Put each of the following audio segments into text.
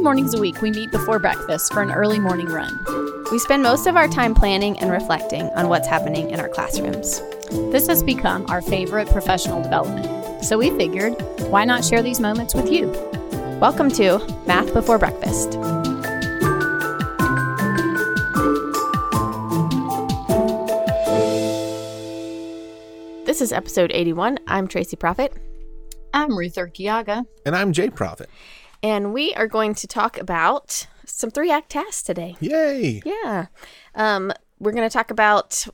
Three mornings a week, we meet before breakfast for an early morning run. We spend most of our time planning and reflecting on what's happening in our classrooms. This has become our favorite professional development. So we figured, why not share these moments with you? Welcome to Math Before Breakfast. This is episode 81. I'm Tracy Profit. I'm Ruth Urquiaga. And I'm Jay Profit. And we are going to talk about some three act tasks today. Yay! Yeah. Um, we're going to talk about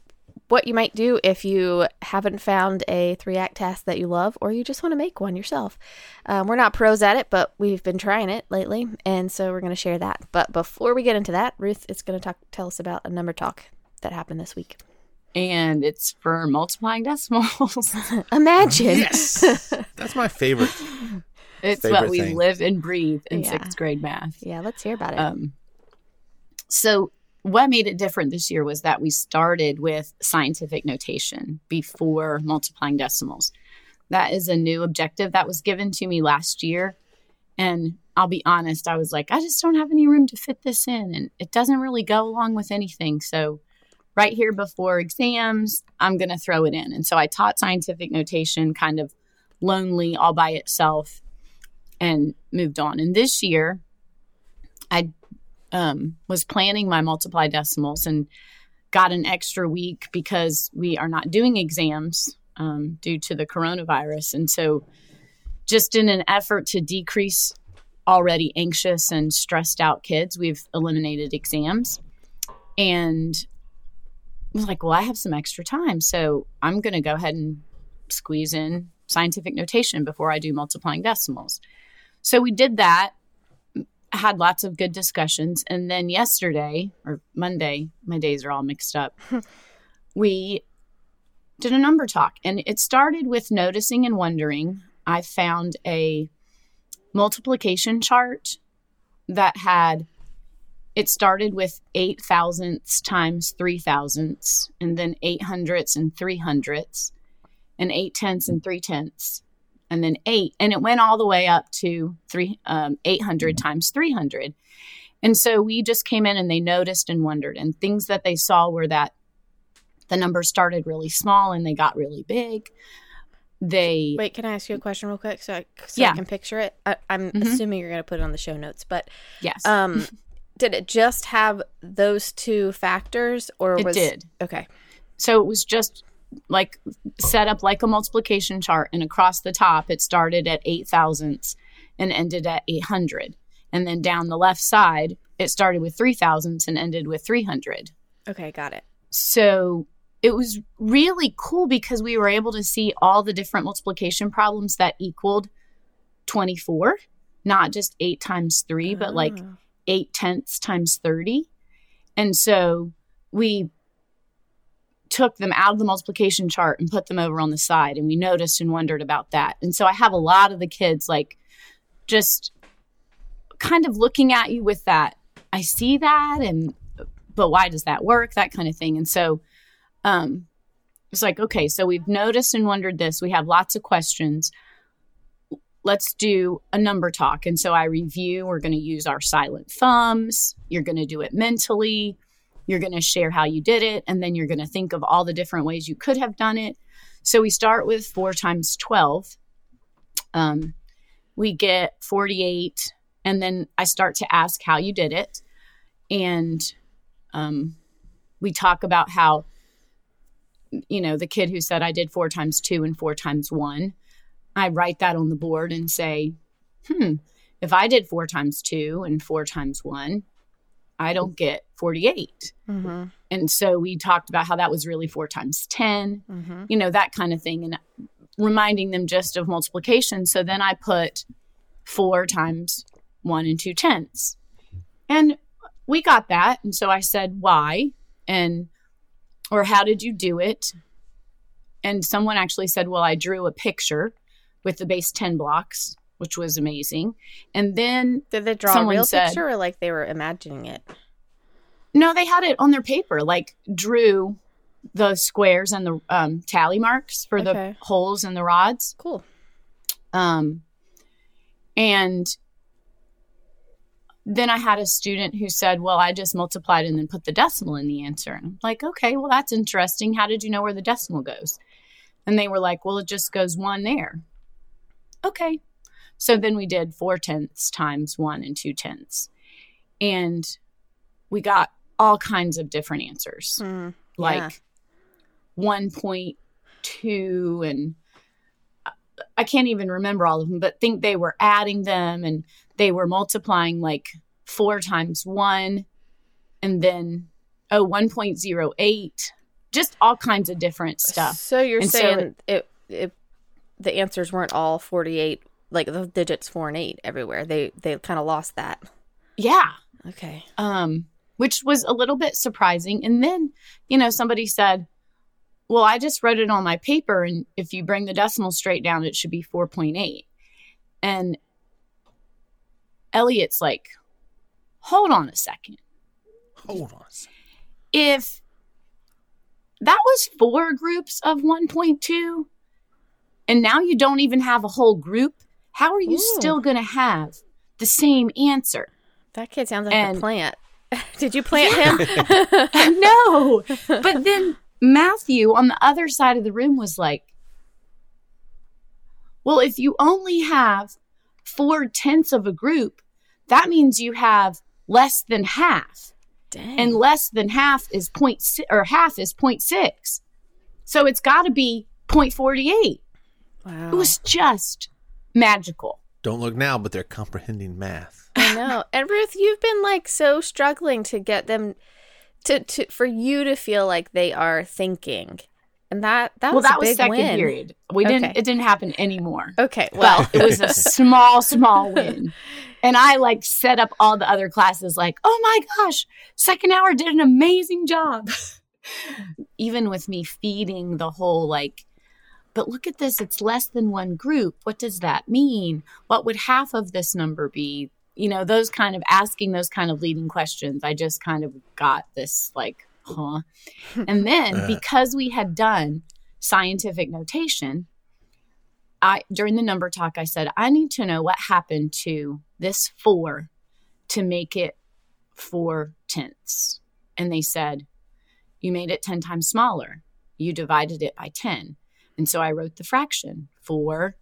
what you might do if you haven't found a three act task that you love or you just want to make one yourself. Um, we're not pros at it, but we've been trying it lately. And so we're going to share that. But before we get into that, Ruth is going to talk, tell us about a number talk that happened this week. And it's for multiplying decimals. Imagine. Yes! That's my favorite. It's Favorite what we thing. live and breathe in Yeah. sixth grade math. yeah, let's hear about it. Um, so, what made it different this year was that we started with scientific notation before multiplying decimals. That is a new objective that was given to me last year. And I'll be honest, I was like, I just don't have any room to fit this in. And it doesn't really go along with anything. So, right here before exams, I'm going to throw it in. And so I taught scientific notation kind of lonely all by itself and moved on. And this year, I um, was planning my multiply decimals and got an extra week because we are not doing exams um, due to the coronavirus. And so, just in an effort to decrease already anxious and stressed out kids, we've eliminated exams. And I was like, well, I have some extra time. So, I'm going to go ahead and squeeze in scientific notation before I do multiplying decimals. So, we did that had lots of good discussions. And then yesterday or Monday, my days are all mixed up, we did a number talk. And it started with noticing and wondering. I found a multiplication chart that had it started with eight thousandths times three thousandths, and then eight hundredths and three hundredths, and eight tenths and three tenths and then eight, and it went all the way up to three um, eight hundred times three hundred. And so we just came in and they noticed and wondered, and things that they saw were that the numbers started really small and they got really big. They Wait, can I ask you a question real quick so I, so Yeah. I can picture it? I, I'm Mhm. assuming you're going to put it on the show notes, but yes, um, did it just have those two factors, or It was did. Okay, so it was just like set up like a multiplication chart, and across the top it started at eight thousandths and ended at eight hundred, and then down the left side it started with three thousandths and ended with three hundred. okay, got it. so it was really cool because we were able to see all the different multiplication problems that equaled 24 not just 8 times 3 but like Oh. 8 tenths times 30 and so we took them out of the multiplication chart and put them over on the side and we noticed and wondered about that. And so i have a lot of the kids like just kind of looking at you with that i see that and but why does that work? that kind of thing. And so um it's like okay so we've noticed and wondered this. We have lots of questions. Let's do a number talk. And so i review we're going to use our silent thumbs. You're going to do it mentally you're going to share how you did it and then you're going to think of all the different ways you could have done it. So we start with 4 times 12 um, we get 48 and then i start to ask how you did it. And um, we talk about how you know the kid who said i did four times two and four times one. I write that on the board and say hmm if i did four times two and four times one i don't get 48 Mm-hmm. and so we talked about how that was really four times 10 Mm-hmm. you know that kind of thing and reminding them just of multiplication. So then i put four times one and two tenths. And we got that. And so i said why? And or how did you do it? And someone actually said well i drew a picture with the base 10 blocks which was amazing and then Did they draw a real said- picture, or like they were imagining it? no they had it on their paper like drew the squares and the um, tally marks for the holes and the rods Cool. Um, and then I had a student who said, Well, I just multiplied and then put the decimal in the answer. And I'm like, Okay, well, that's interesting. How did you know where the decimal goes? And they were like, Well, it just goes one there. Okay. So then we did four tenths times one and two tenths. And we got all kinds of different answers, Hmm. like Yeah. 1.2 and I can't even remember all of them, but think they were adding them and they were multiplying like four times one and then, oh, 1.08, just all kinds of different stuff. So you're And so saying it, it, the answers weren't all 48, like the digits four and eight everywhere. They they kind of lost that. Yeah. Okay. Um, which was a little bit surprising. And then, you know, somebody said, well, I just wrote it on my paper, and if you bring the decimal straight down, it should be 4.8. And Elliot's like, hold on a second. Hold on. If that was four groups of 1.2, and now you don't even have a whole group, how are you Ooh. still going to have the same answer? That kid sounds like And- a plant. Did you plant him? no. But then Matthew on the other side of the room was like, well, if you only have four tenths of a group, that means you have less than half. Dang. And less than half is point si- or half is point six. So it's got to be point forty eight. wow. It was just magical. Don't look now, but they're comprehending math. I know. And Ruth, you've been like so struggling to get them to, to for you to feel like they are thinking. And that that well, was that a was big second win. period. We didn't. It didn't happen anymore. Okay. Well, Well, it was a small, small win. And I like set up all the other classes like, oh my gosh, second hour did an amazing job. Even with me feeding the whole like, but look at this, it's less than one group. What does that mean? What would half of this number be? You know, those kind of asking those kind of leading questions. I just kind of got this like, huh. And then uh. because we had done scientific notation, I during the number talk I said I need to know what happened to this 4 to make it 4 tenths. And they said you made it 10 times smaller. You divided it by 10. And so I wrote the fraction 4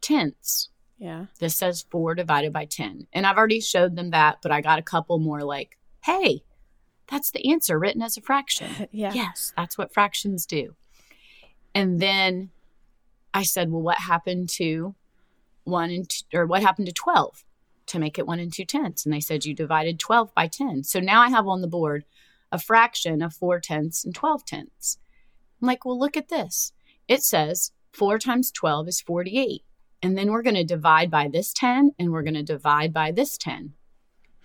tenths. yeah. This says 4 divided by 10. And I've already showed them that, but I got a couple more like, "Hey, that's the answer written as a fraction." Yeah. Yes, that's what fractions do. And then I said, well, what happened to one and two, or what happened to 12 to make it one and two tenths? And they said, you divided 12 by 10. So now I have on the board a fraction of four tenths and 12 tenths. I'm like, well, look at this. It says four times 12 is 48. And then we're going to divide by this 10 and we're going to divide by this 10.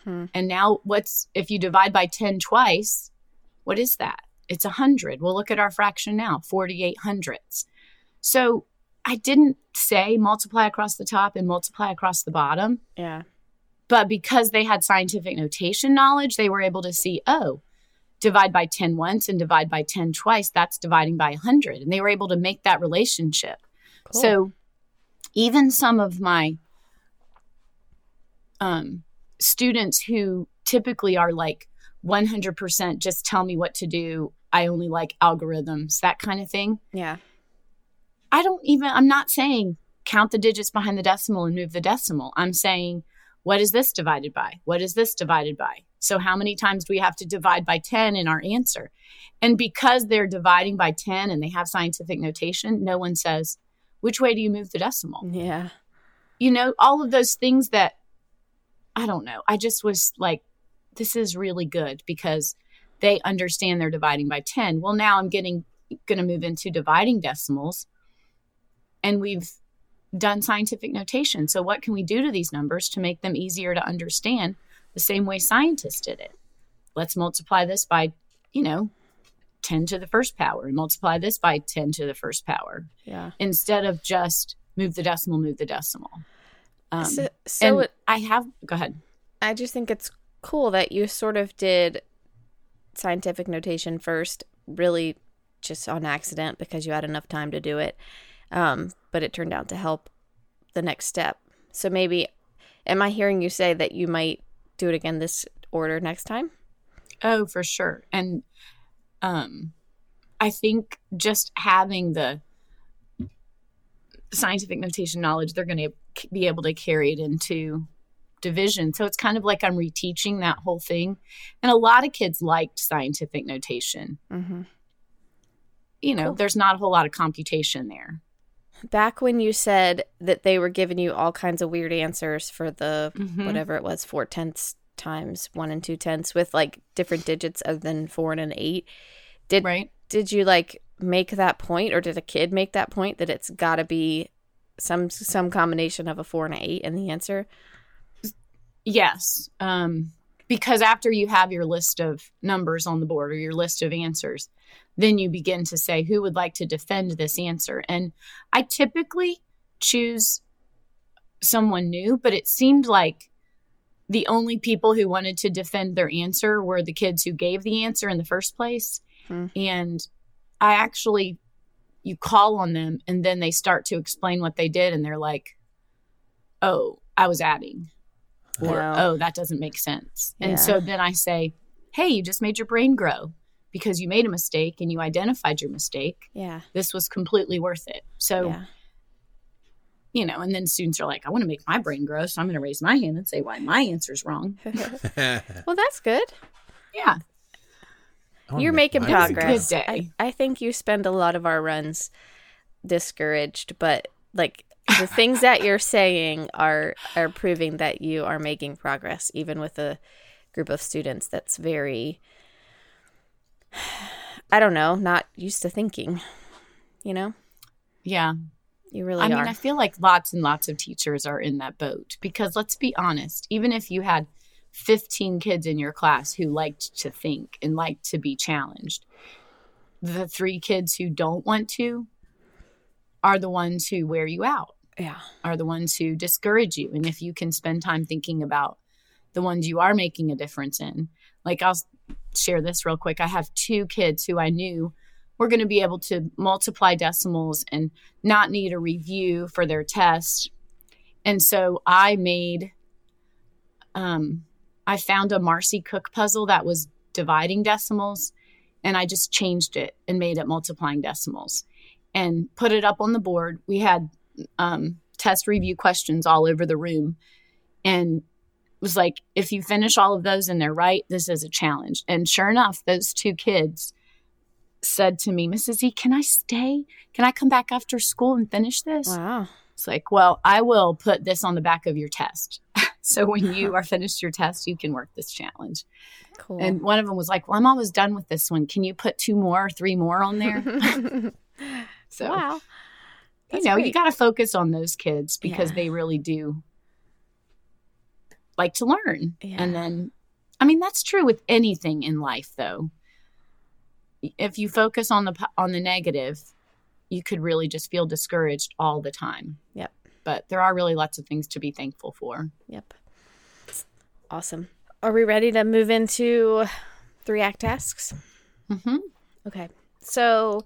Hmm. And now what's, if you divide by 10 twice, what is that? It's 100. Well, look at our fraction now 48 hundredths. So I didn't say multiply across the top and multiply across the bottom, Yeah. but because they had scientific notation knowledge, they were able to see, oh, divide by 10 once and divide by 10 twice, that's dividing by 100. And they were able to make that relationship. Cool. So even some of my um, students who typically are like 100% just tell me what to do, I only like algorithms, that kind of thing. yeah. I don't even, I'm not saying count the digits behind the decimal and move the decimal. I'm saying, what is this divided by? What is this divided by? So, how many times do we have to divide by 10 in our answer? And because they're dividing by 10 and they have scientific notation, no one says, which way do you move the decimal? Yeah. You know, all of those things that I don't know. I just was like, this is really good because they understand they're dividing by 10. Well, now I'm getting going to move into dividing decimals and we've done scientific notation. So, what can we do to these numbers to make them easier to understand the same way scientists did it? Let's multiply this by, you know, 10 to the first power and multiply this by 10 to the first power Yeah. instead of just move the decimal, move the decimal. Um, so so it, I have, go ahead. I just think it's cool that you sort of did scientific notation first, really just on accident because you had enough time to do it. Um, but it turned out to help the next step. So maybe, am I hearing you say that you might do it again this order next time? Oh, for sure. And um I think just having the scientific notation knowledge, they're going to be able to carry it into division. So it's kind of like I'm reteaching that whole thing. And a lot of kids liked scientific notation. Mm-hmm. You know, Cool. there's not a whole lot of computation there. Back when you said that they were giving you all kinds of weird answers for the Mhm. whatever it was, four tenths times one and two tenths with like different digits other than four and an eight. Did Right? did you like make that point or did a kid make that point that it's got to be some some combination of a four and an eight in the answer Yes. Um, because after you have your list of numbers on the board or your list of answers, then you begin to say, who would like to defend this answer? And I typically choose someone new, but it seemed like the only people who wanted to defend their answer were the kids who gave the answer in the first place. Hmm. And I actually, you call on them and then they start to explain what they did, and they're like, oh, I was adding or No. oh that doesn't make sense. Yeah. and so then i say hey you just made your brain grow because you made a mistake and you identified your mistake. Yeah. This was completely worth it. So yeah. you know and then students are like i want to make my brain grow so i'm going to raise my hand and say why my answer's wrong. Well that's good. Yeah. You're making progress Good day. I, I think you spend a lot of our runs discouraged but like the things that you're saying are are proving that you are making progress even with a group of students that's very i don't know not used to thinking you know? Yeah. You really i mean are. I feel like lots and lots of teachers are in that boat because let's be honest even if you had 15 kids in your class who liked to think and liked to be challenged the three kids who don't want to are the ones who wear you out yeah. are the ones who discourage you. And if you can spend time thinking about the ones you are making a difference in like i'll share this real quick. I have two kids who i knew were going to be able to multiply decimals and not need a review for their test. And so i made um i found a marcy cook puzzle that was dividing decimals and i just changed it and made it multiplying decimals and put it up on the board. We had um, test review questions all over the room and it was like if you finish all of those and they're right this is a challenge. And sure enough those two kids said to me mrs e can i stay? Can i come back after school and finish this? Wow. It's like well i will put this on the back of your test. So when you are finished your test you can work this challenge. Cool. And one of them was like well i'm almost done with this one. Can you put two more or three more on there so wow you know, you got to focus on those kids because Yeah. they really do like to learn. Yeah. And then, I mean, that's true with anything in life, though. If you focus on the on the negative, you could really just feel discouraged all the time. Yep. But there are really lots of things to be thankful for. Yep. Awesome. Are we ready to move into three act tasks? hmm Okay. So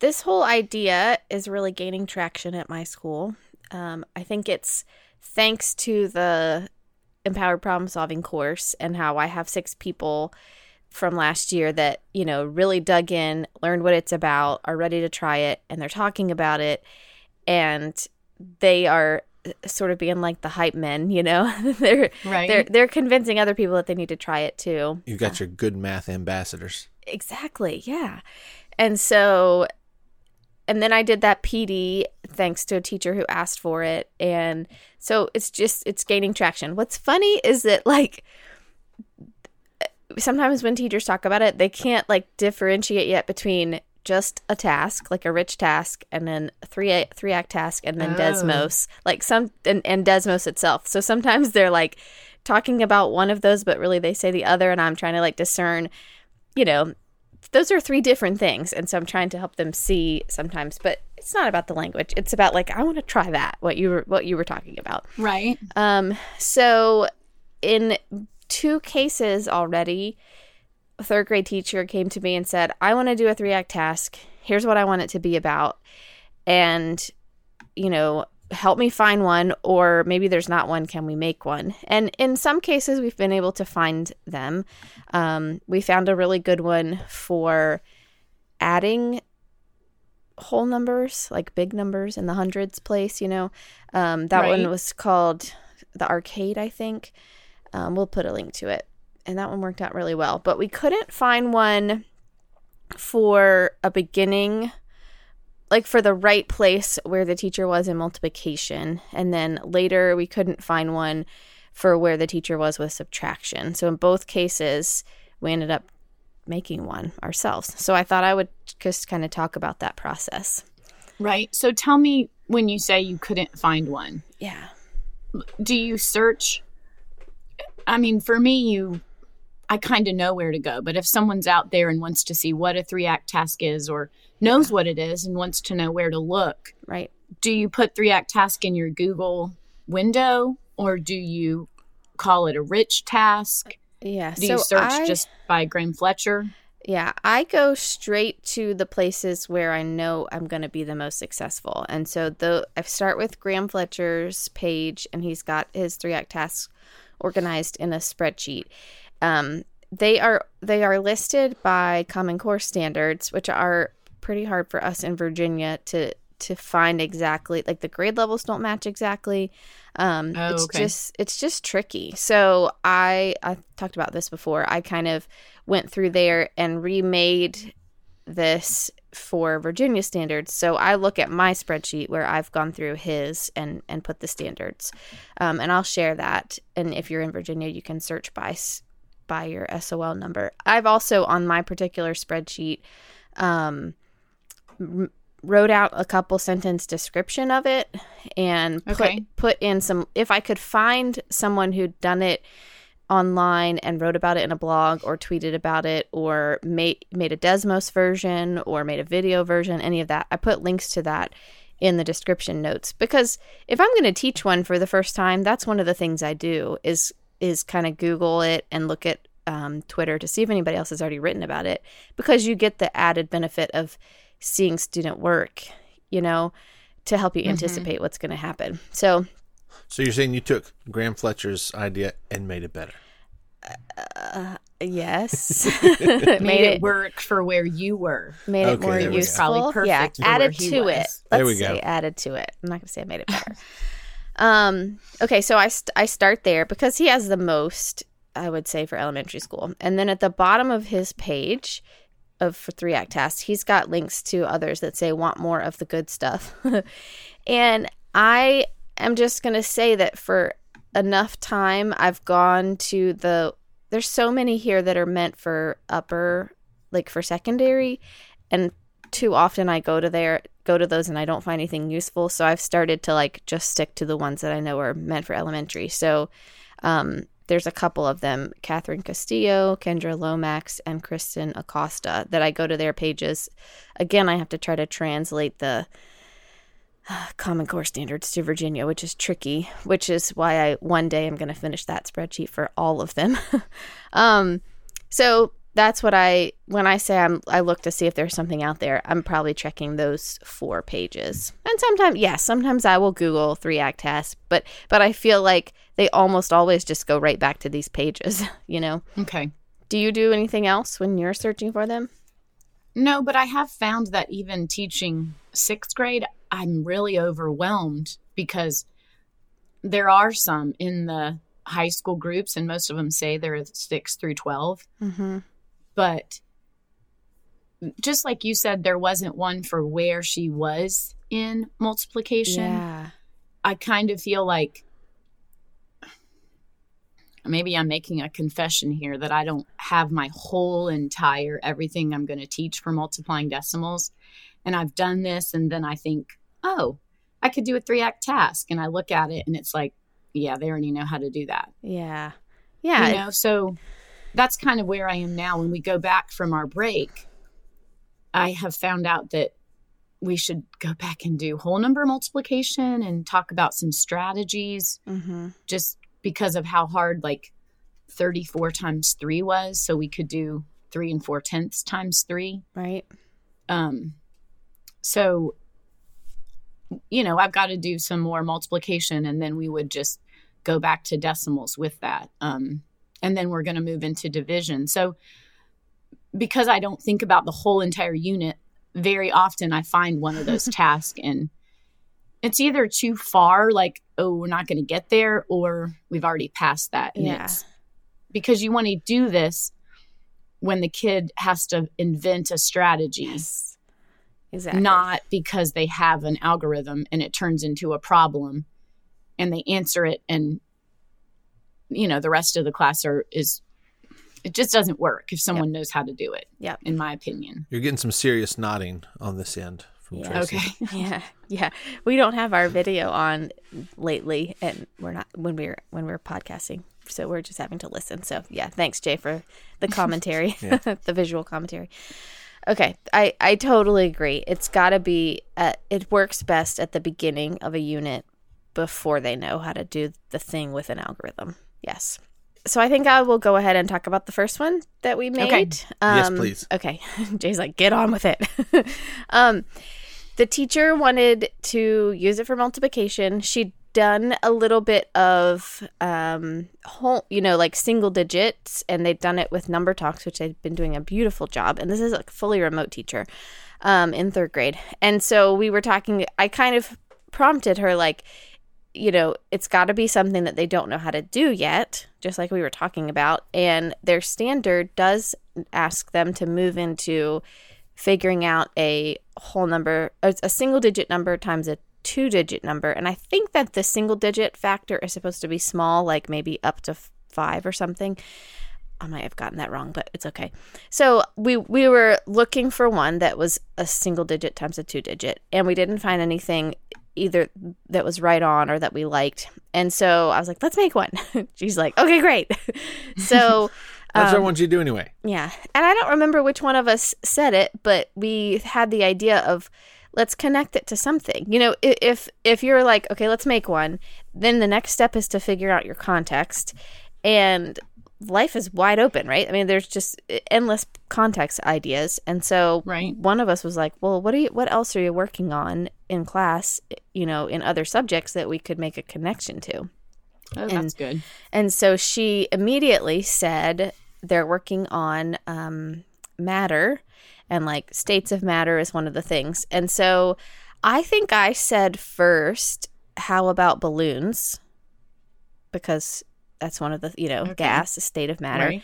this whole idea is really gaining traction at my school. Um, I think it's thanks to the empowered problem solving course and how I have six people from last year that, you know, really dug in, learned what it's about, are ready to try it, and they're talking about it. And they are sort of being like the hype men, you know? they're Right. they're they're convincing other people that they need to try it too. You've got your good math ambassadors. Exactly. Yeah. And so, and then I did that PD thanks to a teacher who asked for it. And so it's just, it's gaining traction. What's funny is that, like, sometimes when teachers talk about it, they can't, like, differentiate yet between just a task, like a rich task, and then a three, three act task, and then Oh. Desmos, like some, and, and Desmos itself. So sometimes they're like talking about one of those, but really they say the other. And I'm trying to, like, discern you know, those are three different things. And so I'm trying to help them see sometimes, but it's not about the language. It's about like I want to try that what you were what you were talking about. right. Um so in two cases already, a third grade teacher came to me and said, "I want to do a three act task. Here's what I want it to be about." And you know, help me find one or maybe there's not one can we make one? And in some cases we've been able to find them. Um, we found a really good one for adding whole numbers like big numbers in the hundreds place you know? Um, that Right. one was called the arcade i think. Um, we'll put a link to it. And that one worked out really well. But we couldn't find one for a beginning like for the right place where the teacher was in multiplication and then later we couldn't find one for where the teacher was with subtraction so in both cases we ended up making one ourselves so i thought i would just kind of talk about that process Right. So tell me when you say you couldn't find one, yeah do you search? I mean, for me, you, I kind of know where to go. But if someone's out there and wants to see what a three act task is or knows what it is and wants to know where to look, right do you put three act task in your Google window or do you call it a rich task? yeah Do so you search I- just by Graham Fletcher? Yeah, I go straight to the places where I know I'm going to be the most successful. And so the I start with Graham Fletcher's page and he's got his 3-act tasks organized in a spreadsheet. Um, they are they are listed by Common Core standards, which are pretty hard for us in Virginia to to find exactly like the grade levels don't match exactly. Um, Oh, it's okay. just it's just tricky. So I I talked about this before. I kind of went through there and remade this for Virginia standards. So I look at my spreadsheet where I've gone through his and and put the standards, um, and I'll share that. And if you're in Virginia, you can search by by your SOL number. I've also on my particular spreadsheet. Um, wrote out a couple sentence description of it and put Okay. put in some if I could find someone who'd done it online and wrote about it in a blog or tweeted about it or made made a Desmos version or made a video version any of that I put links to that in the description notes because if I'm going to teach one for the first time that's one of the things I do is is kind of google it and look at um, Twitter to see if anybody else has already written about it because you get the added benefit of seeing student work you know to help you anticipate what's going to happen so So you're saying you took Graham Fletcher's idea and made it better? yes Made, made it, it work for where you were. made it more there useful. Probably perfect yeah, for where added he to was. it. Let's There we go. added to it. I'm not going to say I made it better. um. Okay, so I st- I start there because he has the most I would say for elementary school, and then at the bottom of his page of for three act tasks, he's got links to others that say want more of the good stuff, and I am just going to say that for enough time I've gone to the there's so many here that are meant for upper like for secondary and too often I go to there go to those and I don't find anything useful. So I've started to like just stick to the ones that I know are meant for elementary. So um there's a couple of them Catherine Castillo, Kendra Lomax, and Kristen Acosta that I go to their pages. Again, I have to try to translate the uh, Common Core standards to Virginia, which is tricky, which is why I one day I'm going to finish that spreadsheet for all of them. um, so that's what I when I say I'm I look to see if there's something out there. I'm probably checking those four pages. And sometimes yes, sometimes I will Google three act tasks, but but I feel like they almost always just go right back to these pages, you know. Okay. Do you do anything else when you're searching for them? No, but I have found that even teaching sixth grade, I'm really overwhelmed because there are some in the high school groups, and most of them say they're six through 12. Mm-hmm. But just like you said, there wasn't one for where she was in multiplication. Yeah. I kind of feel like maybe I'm making a confession here that I don't have my whole entire everything I'm going to teach for multiplying decimals. And I've done this, and then I think, oh, I could do a three act task. And I look at it, and it's like, yeah, they already know how to do that. Yeah. Yeah. You know, so that's kind of where I am now. When we go back from our break, I have found out that we should go back and do whole number multiplication and talk about some strategies mm-hmm. just because of how hard like 34 times 3 was so we could do 3 and 4 tenths times 3 Right. um so you know, I've got to do some more multiplication, and then we would just go back to decimals with that. Um, and then we're going to move into division. So, because I don't think about the whole entire unit, very often I find one of those tasks and it's either too far, like, oh, we're not going to get there, or we've already passed that. And Yeah. because you want to do this when the kid has to invent a strategy, Yes. Exactly. not because they have an algorithm and it turns into a problem and they answer it and you know the rest of the class are is it just doesn't work if someone knows how to do it Yep. in my opinion. You're getting some serious nodding on this end from Yeah. Tracy. okay. Yeah. Yeah. We don't have our video on lately and we're not when we're when we're podcasting so we're just having to listen. So yeah thanks jay for the commentary the visual commentary. Okay. I i totally agree. It's got to be at, it works best at the beginning of a unit before they know how to do the thing with an algorithm yes so i think i will go ahead and talk about the first one that we made Yes, Um, please. okay jay's like get on with it um the teacher wanted to use it for multiplication. She'd done a little bit of, um, whole, you know, like single digits, and they'd done it with number talks, which they'd been doing a beautiful job. And this is a fully remote teacher um, in third grade. And so we were talking, I kind of prompted her, like, you know, it's got to be something that they don't know how to do yet, just like we were talking about. And their standard does ask them to move into figuring out a whole number, a, single digit number times a two digit number. And I think that the single digit factor is supposed to be small, like maybe up to five or something. I might have gotten that wrong, but it's okay. So we we were looking for one that was a single digit times a two digit, and we didn't find anything either that was right on or that we liked. And so I was like, let's make one. She's like, okay, great. so That's Um, what I want you to do anyway. yeah. And I don't remember which one of us said it, but we had the idea of let's connect it to something. You know, if if you're like, okay, let's make one, then the next step is to figure out your context and life is wide open, right? I mean, there's just endless context ideas. And so right one of us was like, "Well, what are you what else are you working on in class, you know, in other subjects that we could make a connection to?" oh, that's good And so she immediately said they're working on um, matter and like states of matter is one of the things. And so I think I said first, how about balloons? Because that's one of the, you know, Okay. gas, a state of matter. right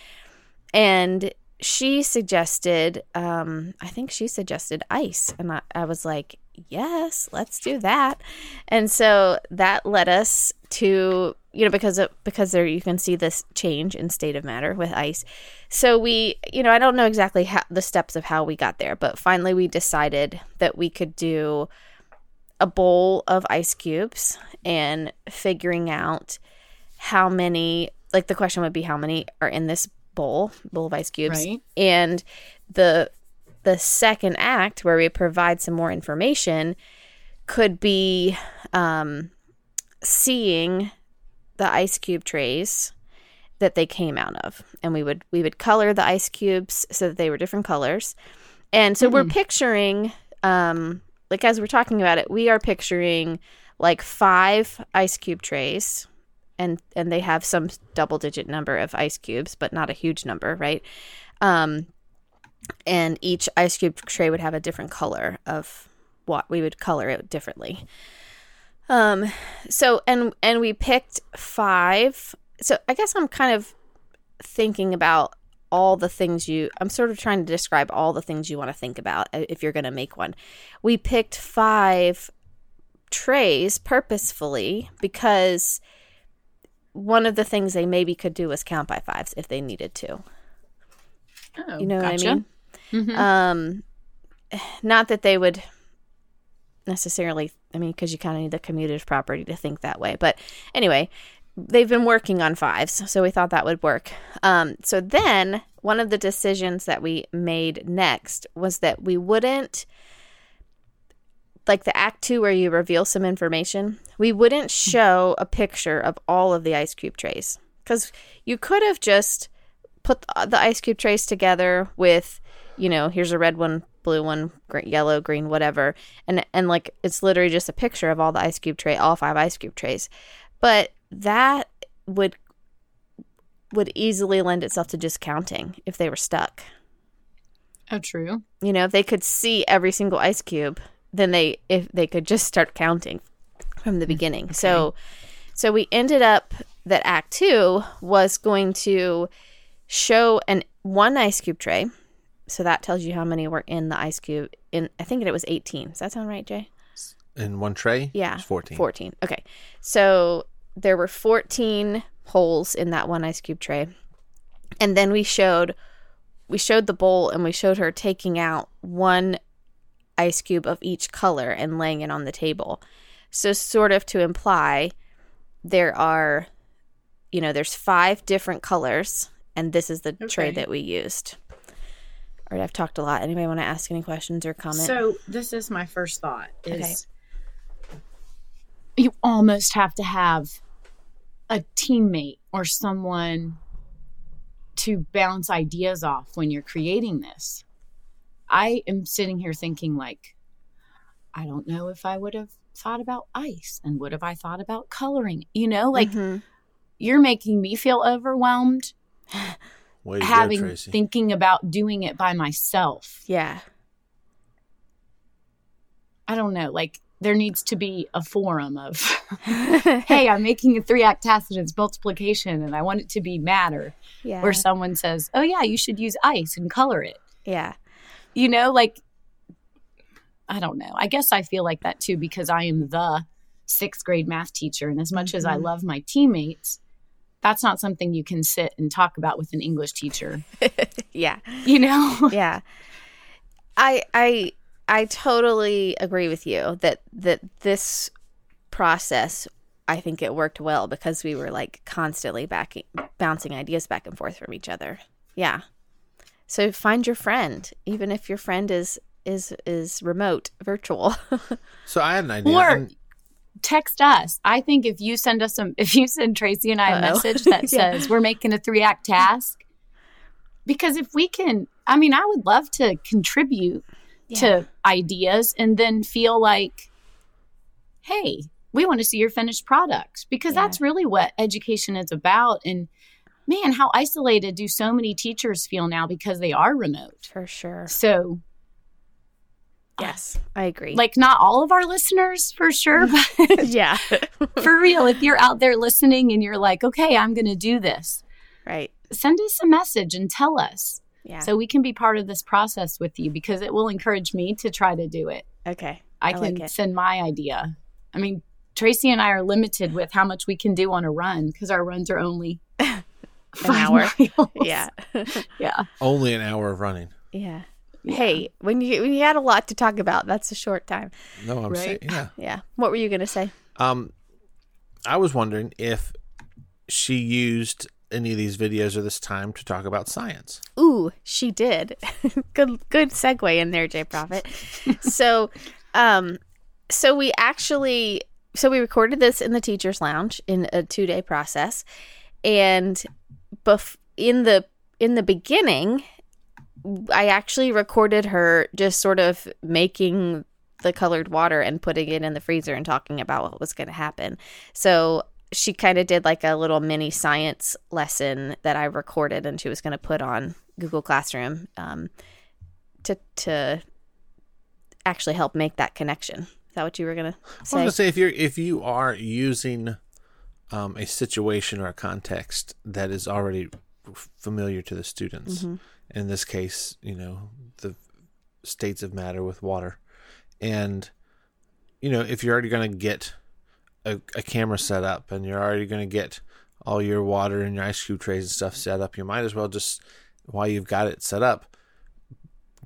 And she suggested, um, I think she suggested ice. And I, I was like, yes, let's do that. And so that led us to, you know, because of, because there you can see this change in state of matter with ice. So we, you know, I don't know exactly how the steps of how we got there, but finally we decided that we could do a bowl of ice cubes and figuring out how many like the question would be how many are in this bowl bowl of ice cubes. Right. and the the second act where we provide some more information could be um, seeing the ice cube trays that they came out of. And we would we would color the ice cubes so that they were different colors. And so we're picturing um like as we're talking about it we are picturing like five ice cube trays and and they have some double digit number of ice cubes but not a huge number right? Um and each ice cube tray would have a different color of what we would color it differently. Um so and and we picked five. So i guess i'm kind of thinking about all the things you i'm sort of trying to describe all the things you want to think about uh, if you're going to make one. We picked five trays purposefully because one of the things they maybe could do was count by fives if they needed to oh, you know gotcha. what i mean Mhm. um not that they would necessarily i mean because you kind of need the commutative property to think that way but anyway they've been working on fives so we thought that would work um so then one of the decisions that we made next was that we wouldn't like the act two where you reveal some information we wouldn't hmm. show a picture of all of the ice cube trays because you could have just put the ice cube trays together with you know here's a red one blue one, gr- yellow, green, whatever, and and like it's literally just a picture of all the ice cube tray, all five ice cube trays. But that would would easily lend itself to just counting if they were stuck. Oh, true. You know, if they could see every single ice cube, then they if they could just start counting from the mm, beginning. So so we ended up that act 2 was going to show an one ice cube tray. So that tells you how many were in the ice cube in I think it was 18. Does that sound right, Jay? In one tray? Yeah. It's 14. 14. Okay. So there were 14 holes in that one ice cube tray. And then we showed we showed the bowl and we showed her taking out one ice cube of each color and laying it on the table. So sort of to imply there are you know, there's five different colors and this is the tray that we used. All right, I've talked a lot. Anybody want to ask any questions or comment? So this is my first thought is you almost have to have a teammate or someone to bounce ideas off when you're creating this. I am sitting here thinking like I don't know if I would have thought about ice and would have I thought about coloring. You know, like Mhm. you're making me feel overwhelmed having go, thinking about doing it by myself. yeah. I don't know, like there needs to be a forum of, hey, I'm making a three act task and it's multiplication and I want it to be matter. yeah. Where someone says, oh, yeah, you should use ice and color it. yeah. You know, like, I don't know. I guess I feel like that too because I am the sixth grade math teacher. And as much as I Mhm. love my teammates, that's not something you can sit and talk about with an English teacher, Yeah. you know? yeah i i i totally agree with you that that this process i think it worked well because we were like constantly back bouncing ideas back and forth from each other yeah so find your friend even if your friend is is is remote virtual So I had an idea. Or and- text us. I think if you send us some, if you send Tracy and I a Uh-oh. message that Yeah. says we're making a three act task, because if we can, I mean, I would love to contribute to ideas and then feel like, hey, we want to see your finished product because Yeah. that's really what education is about. And man, how isolated do so many teachers feel now because they are remote? for sure. So, yes i agree. like, not all of our listeners for sure, but yeah. for real, if you're out there listening and you're like, okay, I'm going to do this, right. send us a message and tell us yeah. so we can be part of this process with you because it will encourage me to try to do it. okay. I I can like send my idea. I mean, Tracy and I are limited with how much we can do on a run because our runs are only an hour. Miles. yeah Yeah. only an hour of running. yeah hey when you when you had a lot to talk about that's a short time No, I'm Right. saying, yeah. yeah what were you gonna say Um, I was wondering if she used any of these videos or this time to talk about science. Ooh, she did. good good segue in there, Jay Profit. so um so we actually so we recorded this in the teachers lounge in a 2-day process and bef- in the in the beginning I actually recorded her just sort of making the colored water and putting it in the freezer and talking about what was going to happen. So she kind of did like a little mini science lesson that I recorded and she was going to put on Google Classroom um, to to actually help make that connection. Is that what you were going to I was say? gonna say if you're if you are using um, a situation or a context that is already familiar to the students, Mm-hmm. in this case, you know the states of matter with water, and you know if you're already going to get a, a camera set up and you're already going to get all your water and your ice cube trays and stuff set up, you might as well just while you've got it set up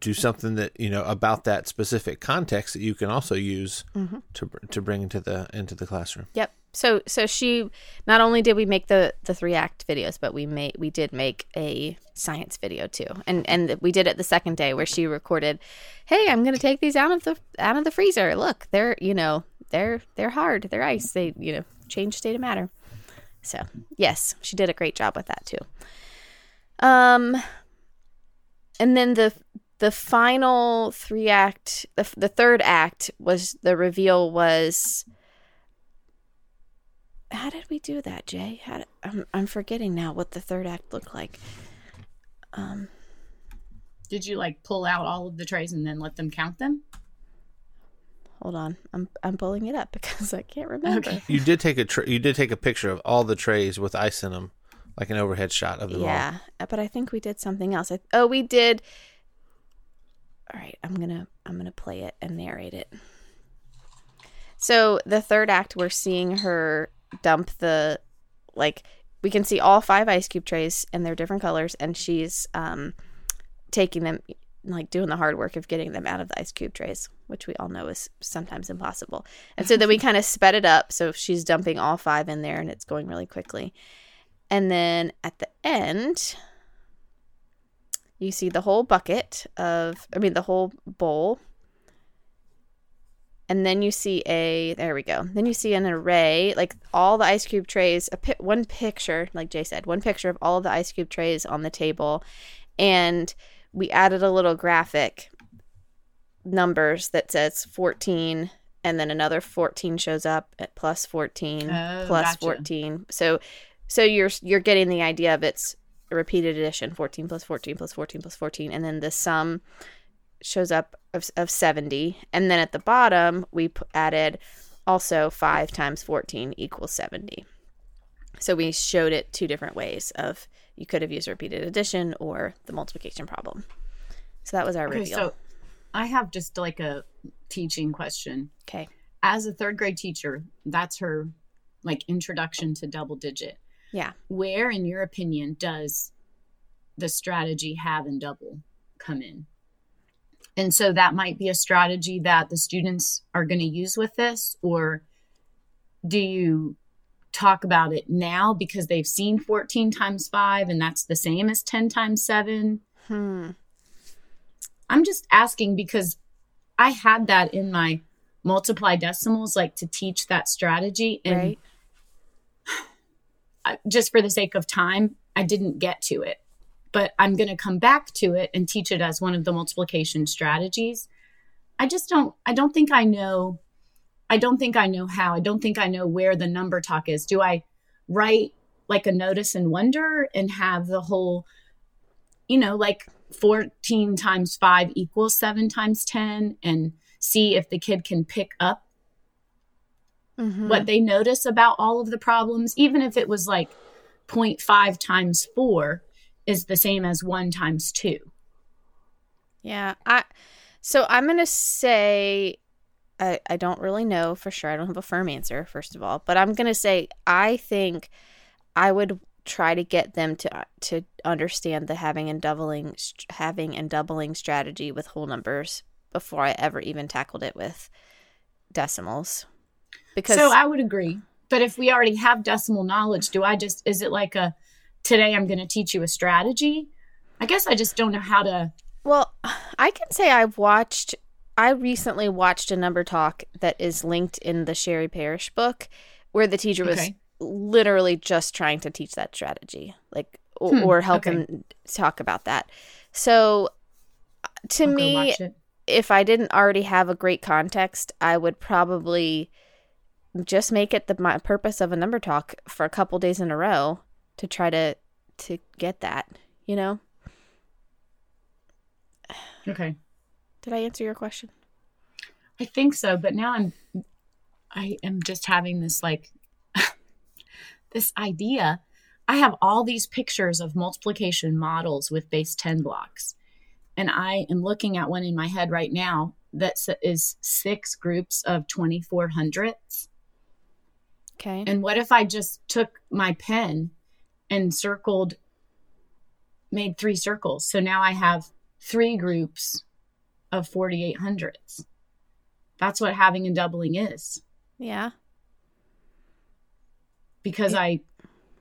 do something that you know about that specific context that you can also use Mm-hmm. to to bring into the into the classroom. Yep. So so she not only did we make the the three act videos, but we made we did make a science video too, and and we did it the second day where she recorded, "Hey, I'm gonna take these out of the out of the freezer. Look, they're you know they're they're hard. They're ice. They you know change state of matter." So yes, she did a great job with that too. Um, and then the the final three act, the, the third act was the reveal was. How did we do that, Jay? How did, I'm I'm forgetting now what the third act looked like. Um, Did you like pull out all of the trays and then let them count them? hold on, I'm I'm pulling it up because I can't remember. Okay. You did take a tra- you did take a picture of all the trays with ice in them, like an overhead shot of them. Yeah, uh, but I think we did something else. I, oh, we did. All right, I'm gonna I'm gonna play it and narrate it. So the third act, we're seeing her dump the, like, we can see all five ice cube trays and they're different colors, and she's um, taking them, like, doing the hard work of getting them out of the ice cube trays, which we all know is sometimes impossible. And so then we kind of sped it up, so she's dumping all five in there, and it's going really quickly. And then at the end, you see the whole bucket of, I mean, the whole bowl. And then you see a, there we go. Then you see an array, like all the ice cube trays, a pi- one picture, like Jay said, one picture of all of the ice cube trays on the table. And we added a little graphic numbers that says 14 and then another 14 shows up at plus 14 Oh, plus gotcha. 14 so so you're you're getting the idea of it's a repeated addition 14 plus 14 plus 14 plus 14 and then the sum shows up of, of 70 and then at the bottom we added also 5 times 14 equals 70 so we showed it two different ways of you could have used repeated addition or the multiplication problem so that was our Okay, reveal so I have just like a teaching question. okay As a third grade teacher, that's her like introduction to double digit. yeah Where, in your opinion, does the strategy have and double come in? And so that might be a strategy that the students are going to use with this, or do you talk about it now because they've seen 14 times 5 and that's the same as 10 times 7? hmm I'm just asking because I had that in my multiply decimals, like to teach that strategy. And right I- just for the sake of time, I didn't get to it. But I'm going to come back to it and teach it as one of the multiplication strategies. I just don't, I don't think I know, I don't think I know how. I don't think I know where the number talk is. Do I write like a notice and wonder and have the whole, you know, like 14 times 5 equals 7 times 10 and see if the kid can pick up Mhm. what they notice about all of the problems, even if it was like 0.5 times 4 is the same as 1 times 2. Yeah, I so I'm gonna say I I don't really know for sure. I don't have a firm answer, first of all, but I'm gonna say I think I would try to get them to uh, to understand the halving and doubling halving and doubling strategy with whole numbers before I ever even tackled it with decimals. Because so I would agree. But if we already have decimal knowledge, do I just is it like a today I'm going to teach you a strategy? I guess I just don't know how to Well, I can say I've watched. I recently watched a number talk that is linked in the Sherry Parrish book, where the teacher was Okay. literally just trying to teach that strategy, like or, Hmm, or help okay. him talk about that. So, to I'll me, if I didn't already have a great context, I would probably just make it the my purpose of a number talk for a couple days in a row to try to to get that. You know, Okay. did I answer your question? I think so, but now I'm I am just having this like this idea. I have all these pictures of multiplication models with base 10 blocks. And I am looking at one in my head right now that is six groups of 2400s. Okay. And what if I just took my pen and circled, made three circles? So now I have three groups of 4800s. That's what halving and doubling is Yeah. because I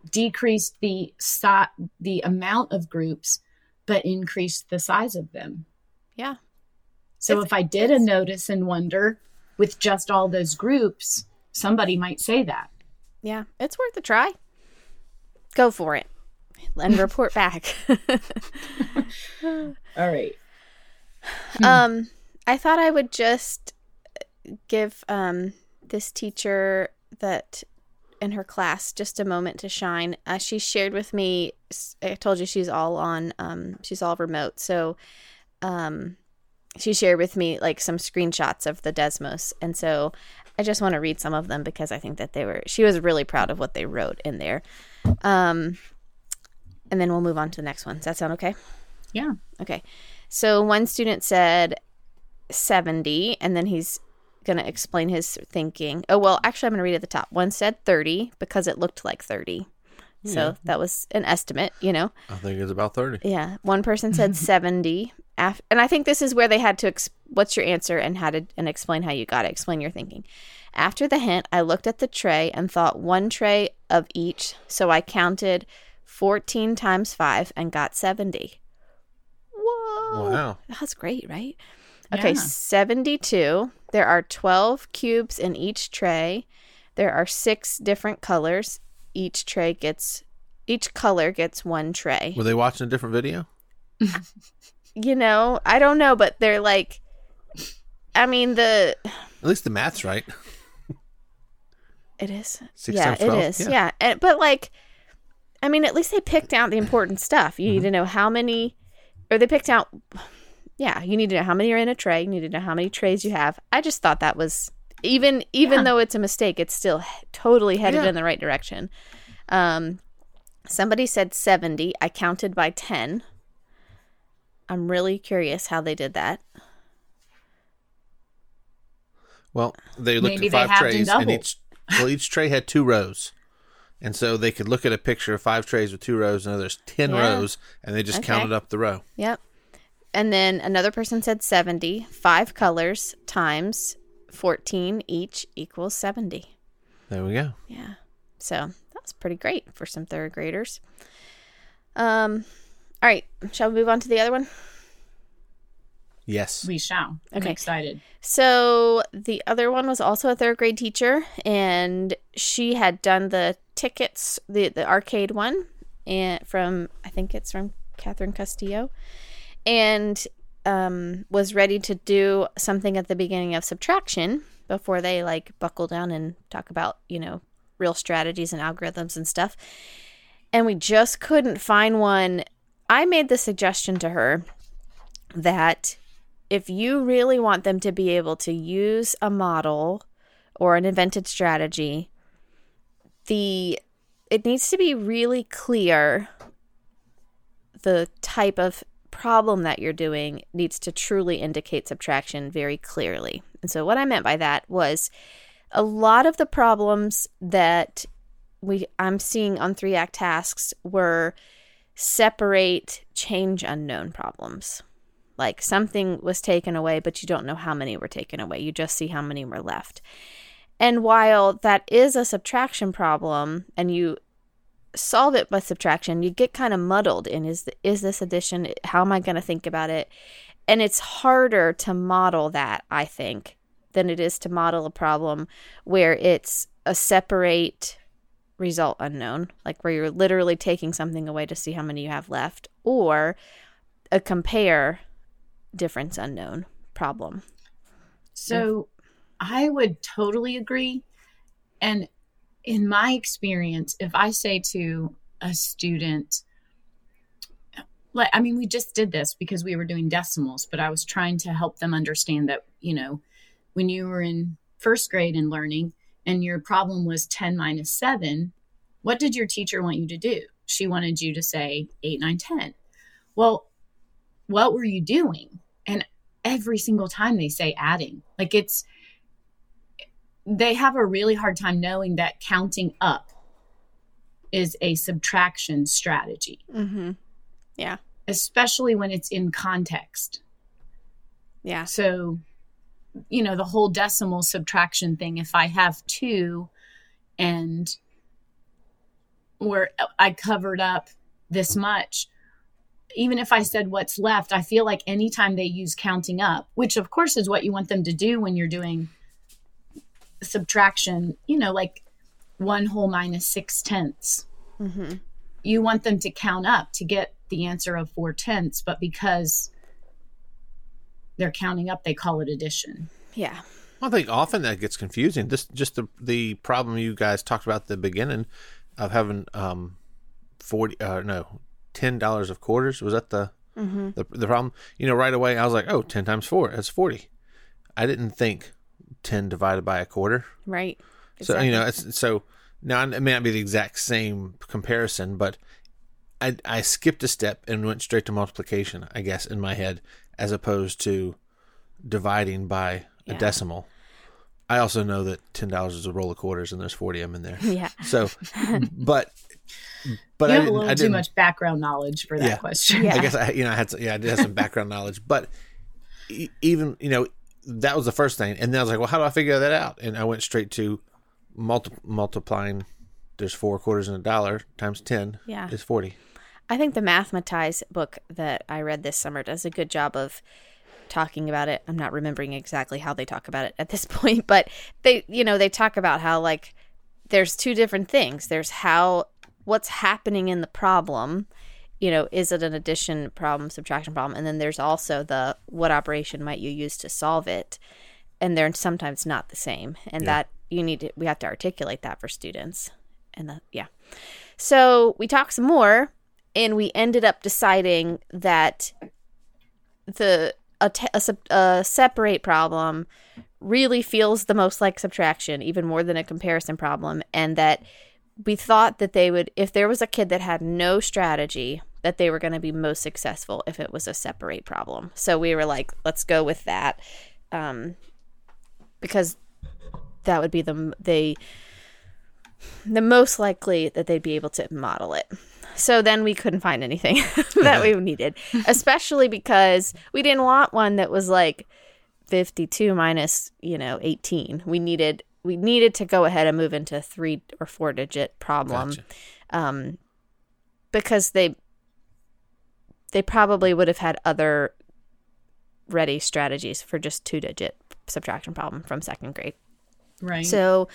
decreased the si- the amount of groups, but increased the size of them. Yeah. So It's- if I did a notice and wonder with just all those groups, somebody might say that. Yeah. It's worth a try. Go for it and report back. All right. Um, I thought I would just give um this teacher that in her class just a moment to shine. Uh, she shared with me. I told you she's all on. Um, she's all remote. So, um, she shared with me like some screenshots of the Desmos, and so I just want to read some of them because I think that they were. She was really proud of what they wrote in there. Um, and then we'll move on to the next one. Does that sound okay? Yeah. Okay. So one student said 70, and then he's going to explain his thinking. Oh, well, actually, I'm going to read at the top. One said 30 because it looked like 30. So Yeah. that was an estimate, you know? I think it's about 30. Yeah. One person said 70. Af- and I think this is where they had to, ex- what's your answer and how to, and explain how you got it, explain your thinking. After the hint, I looked at the tray and thought one tray of each. So I counted 14 times five and got 70. Whoa. Wow. That's great, right? Okay, Yeah. 72. There are 12 cubes in each tray. There are six different colors. Each tray gets, each color gets one tray. Were they watching a different video? You know, I don't know, but they're like, I mean, the, At least the math's right. it is. Six yeah, times it 12? is. Yeah. Yeah. And, but like, I mean, at least they picked out the important stuff. You need Mm-hmm. to know how many, or they picked out, yeah, you need to know how many are in a tray. You need to know how many trays you have. I just thought that was even even Yeah. though it's a mistake, it's still totally headed Yeah. in the right direction. Um, somebody said seventy. I counted by ten. I'm really curious how they did that. Well, they looked Maybe at five trays, and each well each tray had two rows, and so they could look at a picture of five trays with two rows, and there's ten Yeah. rows, and they just Okay. counted up the row. Yep. And then another person said 70. Five colors times 14 each equals 70. There we go. Yeah. So that was pretty great for some third graders. Um, all right. Shall we move on to the other one? Yes. We shall. I'm excited. So the other one was also a third grade teacher, and she had done the tickets, the the arcade one, and from I think it's from Catherine Castillo, and um, was ready to do something at the beginning of subtraction before they like buckle down and talk about you know real strategies and algorithms and stuff. And we just couldn't find one. I made the suggestion to her that if you really want them to be able to use a model or an invented strategy, the it needs to be really clear the type of problem that you're doing needs to truly indicate subtraction very clearly. And so what I meant by that was a lot of the problems that we I'm seeing on 3 act tasks were separate change unknown problems like something was taken away but you don't know how many were taken away. You just see how many were left. And while that is a subtraction problem and you solve it by subtraction you get kind of muddled in is is this addition how am i going to think about it? And it's harder to model that i think than it is to model a problem where it's a separate result unknown like where you're literally taking something away to see how many you have left or a compare difference unknown problem. So I would totally agree. And in my experience, if I say to a student, like, I mean, we just did this because we were doing decimals, but I was trying to help them understand that, you know, when you were in first grade and learning and your problem was 10 minus 7, what did your teacher want you to do? She wanted you to say 8, 9, 10. Well, what were you doing? Every single time they say adding, like it's, they have a really hard time knowing that counting up is a subtraction strategy, Mm-hmm. Yeah. Especially when it's in context. Yeah. So, you know, the whole decimal subtraction thing, if I have two and where I covered up this much, even if I said what's left, I feel like anytime they use counting up, which of course is what you want them to do when you're doing subtraction, you know, like one whole minus six tenths. Mm-hmm. You want them to count up to get the answer of four tenths, but because they're counting up, they call it addition. Yeah. I think often that gets confusing. This just the the problem you guys talked about at the beginning of having um forty uh no ten dollars of quarters was that the, mm-hmm. the the problem? You know, right away I was like, oh, 10 times four, that's forty. I didn't think ten divided by a quarter. Right. So you know, it's so now it may not be the exact same comparison, but I I skipped a step and went straight to multiplication, I guess, in my head, as opposed to dividing by Yeah. a decimal. I also know that ten dollars is a roll of quarters and there's forty of them in there. Yeah. So, but but you I have a didn't. little I too didn't. much background knowledge for that Yeah. question. Yeah. I guess I you know I had some, yeah I did have some background knowledge, but e- even you know that was the first thing, and then I was like, well, how do I figure that out? And I went straight to multi- multiplying. There's four quarters in a dollar times ten Yeah. is forty. I think the Mathematize book that I read this summer does a good job of talking about it. I'm not remembering exactly how they talk about it at this point, but they, you know, they talk about how like there's two different things. There's how what's happening in the problem, you know, is it an addition problem, subtraction problem, and then there's also the what operation might you use to solve it, and they're sometimes not the same, and that you need to we have to articulate that for students, and the yeah. So we talked some more, and we ended up deciding that the a, a, a separate problem really feels the most like subtraction, even more than a comparison problem, and that we thought that they would, if there was a kid that had no strategy, that they were going to be most successful if it was a separate problem. So we were like, let's go with that, um, because that would be the the the most likely that they'd be able to model it. So then we couldn't find anything that we needed, especially because we didn't want one that was like 52 minus, you know, 18. We needed we needed to go ahead and move into a 3 or 4 digit problem Gotcha. um because they they probably would have had other ready strategies for just two digit subtraction problem from second grade. Right. So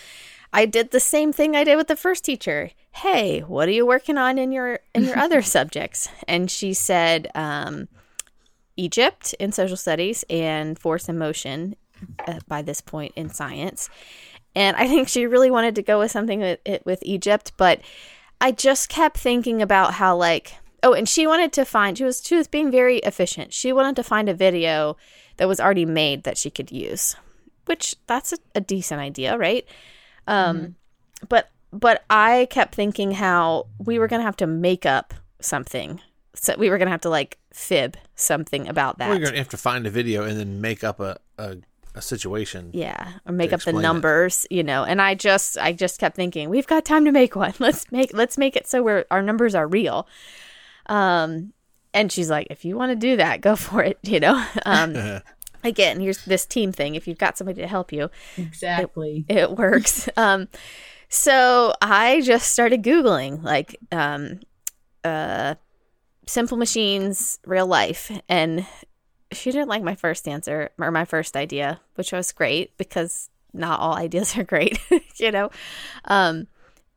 I did the same thing I did with the first teacher. Hey, what are you working on in your in your other subjects? And she said um, Egypt in social studies and force and motion uh, by this point in science. And I think she really wanted to go with something with, it- with Egypt, but I just kept thinking about how like oh, and she wanted to find she was she was being very efficient. She wanted to find a video that was already made that she could use, which that's a, a decent idea, right? Um, but but I kept thinking how we were gonna have to make up something. So we were gonna have to like fib something about that. We're going to have to find a video and then make up a, a, a situation. yeah, or make up the explain it. numbers, you know. And I just I just kept thinking, we've got time to make one. Let's make let's make it so we're our numbers are real. Um and she's like, if you want to do that, go for it, you know. Um again, here's this team thing. If you've got somebody to help you, exactly. it works. um, so I just started Googling like um, uh, simple machines, real life. And she didn't like my first answer or my first idea, which was great because not all ideas are great, you know? Um,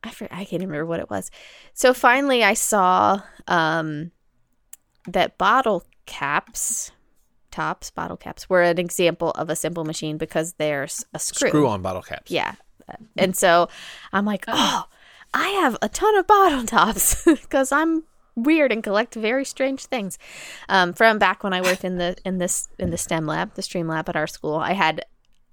I, for, I can't remember what it was. So finally, I saw um, that bottle caps, tops, bottle caps, were an example of a simple machine because there's a screw. Screw on bottle caps. Yeah. And so I'm like, oh, I have a ton of bottle tops because I'm weird and collect very strange things. Um, from back when I worked in the in this in the STEM lab, the Stream lab at our school, I had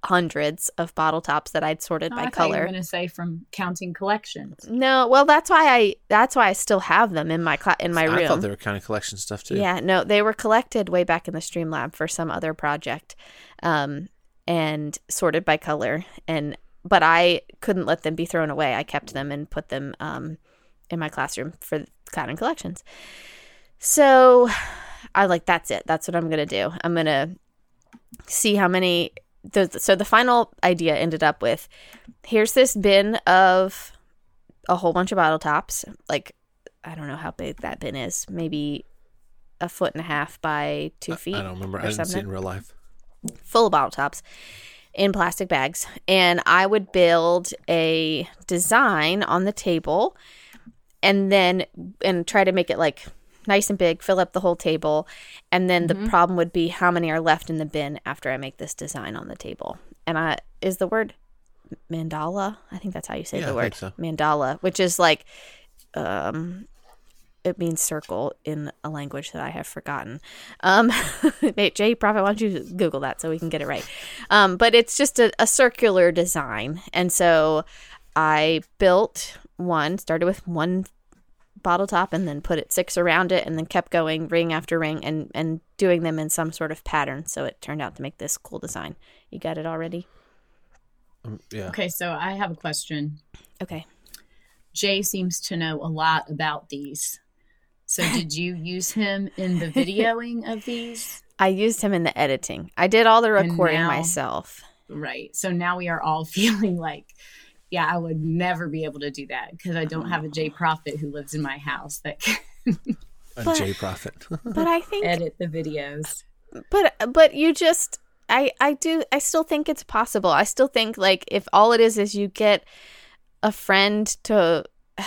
hundreds of bottle tops that I'd sorted Oh, by I thought you were going to say from counting collections. No, well, that's why I that's why I still have them in my cla- in my room. I thought they were kind of collection stuff too. Yeah, no, they were collected way back in the Stream Lab for some other project, um, and sorted by color. And but I couldn't let them be thrown away. I kept them and put them um, in my classroom for counting collections. So I like that's it. That's what I'm gonna do. I'm gonna see how many. So the final idea ended up with here's this bin of a whole bunch of bottle tops, like I don't know how big that bin is, maybe a foot and a half by two feet. I don't remember. I didn't see it in real life. full of bottle tops in plastic bags and i would build a design on the table and then and try to make it like nice and big, fill up the whole table. And then Mm-hmm. the problem would be how many are left in the bin after I make this design on the table. And I is the word mandala? I think that's how you say Yeah, the I word think so. mandala, which is like um it means circle in a language that I have forgotten. Um, Jay Profit, why don't you Google that so we can get it right? Um, but it's just a, a circular design. And so I built one, started with one bottle top and then put it six around it and then kept going ring after ring and, and doing them in some sort of pattern. So it turned out to make this cool design. You got it already? Um, yeah. Okay, so I have a question. Okay. Jay seems to know a lot about these. So did you use him in the videoing of these? I used him in the editing. I did all the recording now- myself. Right. So now we are all feeling like, yeah, I would never be able to do that because I don't have a J Profit who lives in my house that can A But- J Profit. But I think edit the videos. but but you just i i do i still think it's possible i still think like if all it is is you get a friend to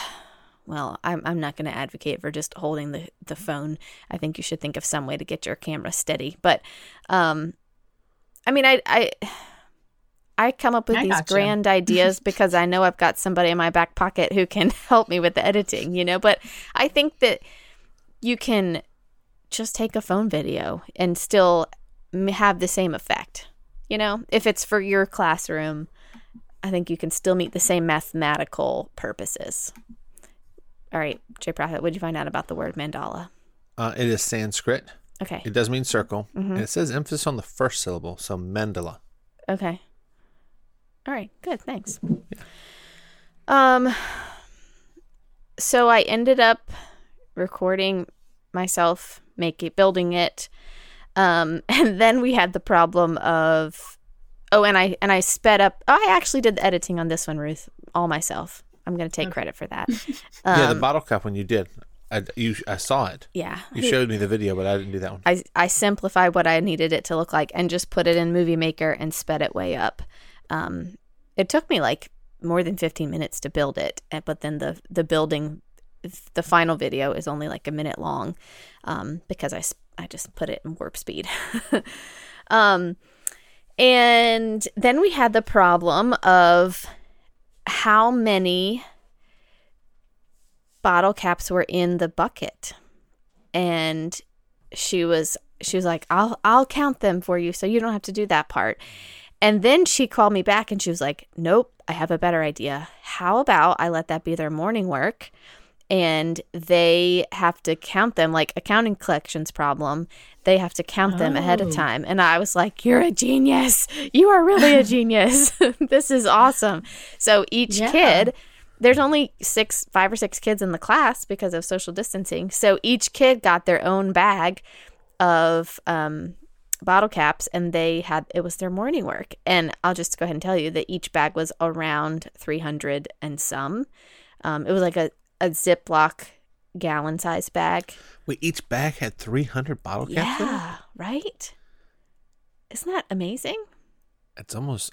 well i'm, I'm not going to advocate for just holding the, the phone i think you should think of some way to get your camera steady but um i mean i i I come up with I these gotcha. grand ideas because I know I've got somebody in my back pocket who can help me with the editing, you know. But I think that you can just take a phone video and still have the same effect. You know, if it's for your classroom, I think you can still meet the same mathematical purposes. All right, Jay Profit, what did you find out about the word mandala? Uh, it is Sanskrit. Okay, It does mean circle. Mm-hmm. And it says emphasis on the first syllable, so mandala. okay. All right, good, thanks. Um, so I ended up recording myself, making building it, um, and then we had the problem of oh, and I and I sped up. Oh, I actually did the editing on this one, Ruth, all myself. I'm going to take credit for that. yeah, the Um, bottle cap when you did, I, you, I saw it. yeah. You showed me the video, but I didn't do that one. I, I simplified what I needed it to look like and just put it in Movie Maker and sped it way up. Um, it took me like more than 15 minutes to build it, but then the the building, the final video is only like a minute long um, because I, I just put it in warp speed. um, and then we had the problem of how many bottle caps were in the bucket and she was she was like I'll I'll count them for you so you don't have to do that part. And then she called me back and she was like, "Nope, I have a better idea. How about I let that be their morning work and they have to count them like accounting collections problem. They have to count them ahead of Oh. time." And I was like, "You're a genius. You are really a genius. this is awesome." So each Yeah. kid there's only six five or six kids in the class because of social distancing so each kid got their own bag of um, bottle caps and they had it was their morning work. And i'll just go ahead and tell you that each bag was around 300 and some. Um, it was like a, a ziploc gallon size bag. Wait, each bag had 300 bottle caps in yeah right? Isn't that amazing? It's almost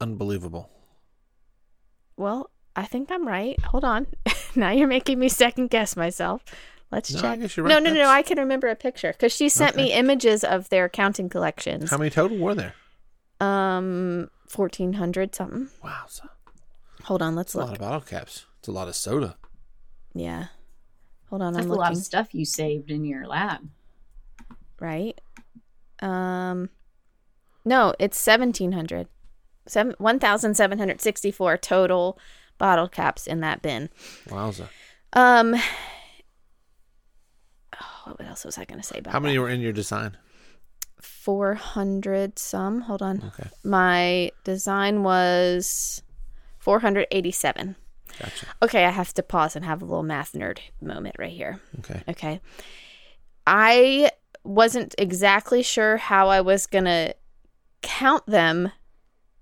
unbelievable. well i think i'm right. Hold on. Now you're making me second guess myself let's No, I check guess you're no right. no no i can remember a picture because she sent me images of their counting collections How many total were there? um 1400 something Wow, it's a, hold on let's it's a lot of bottle caps. It's a lot of soda. yeah hold on That's i'm a lot of stuff you saved in your lab. right um no it's 1700 Seven, 1764 total bottle caps in that bin Wowza. um oh, what else was i going to say about How many that? were in your design? 400 some hold on Okay, my design was 487 gotcha. okay i have to pause and have a little math nerd moment right here Okay. Okay. I wasn't exactly sure how I was going to count them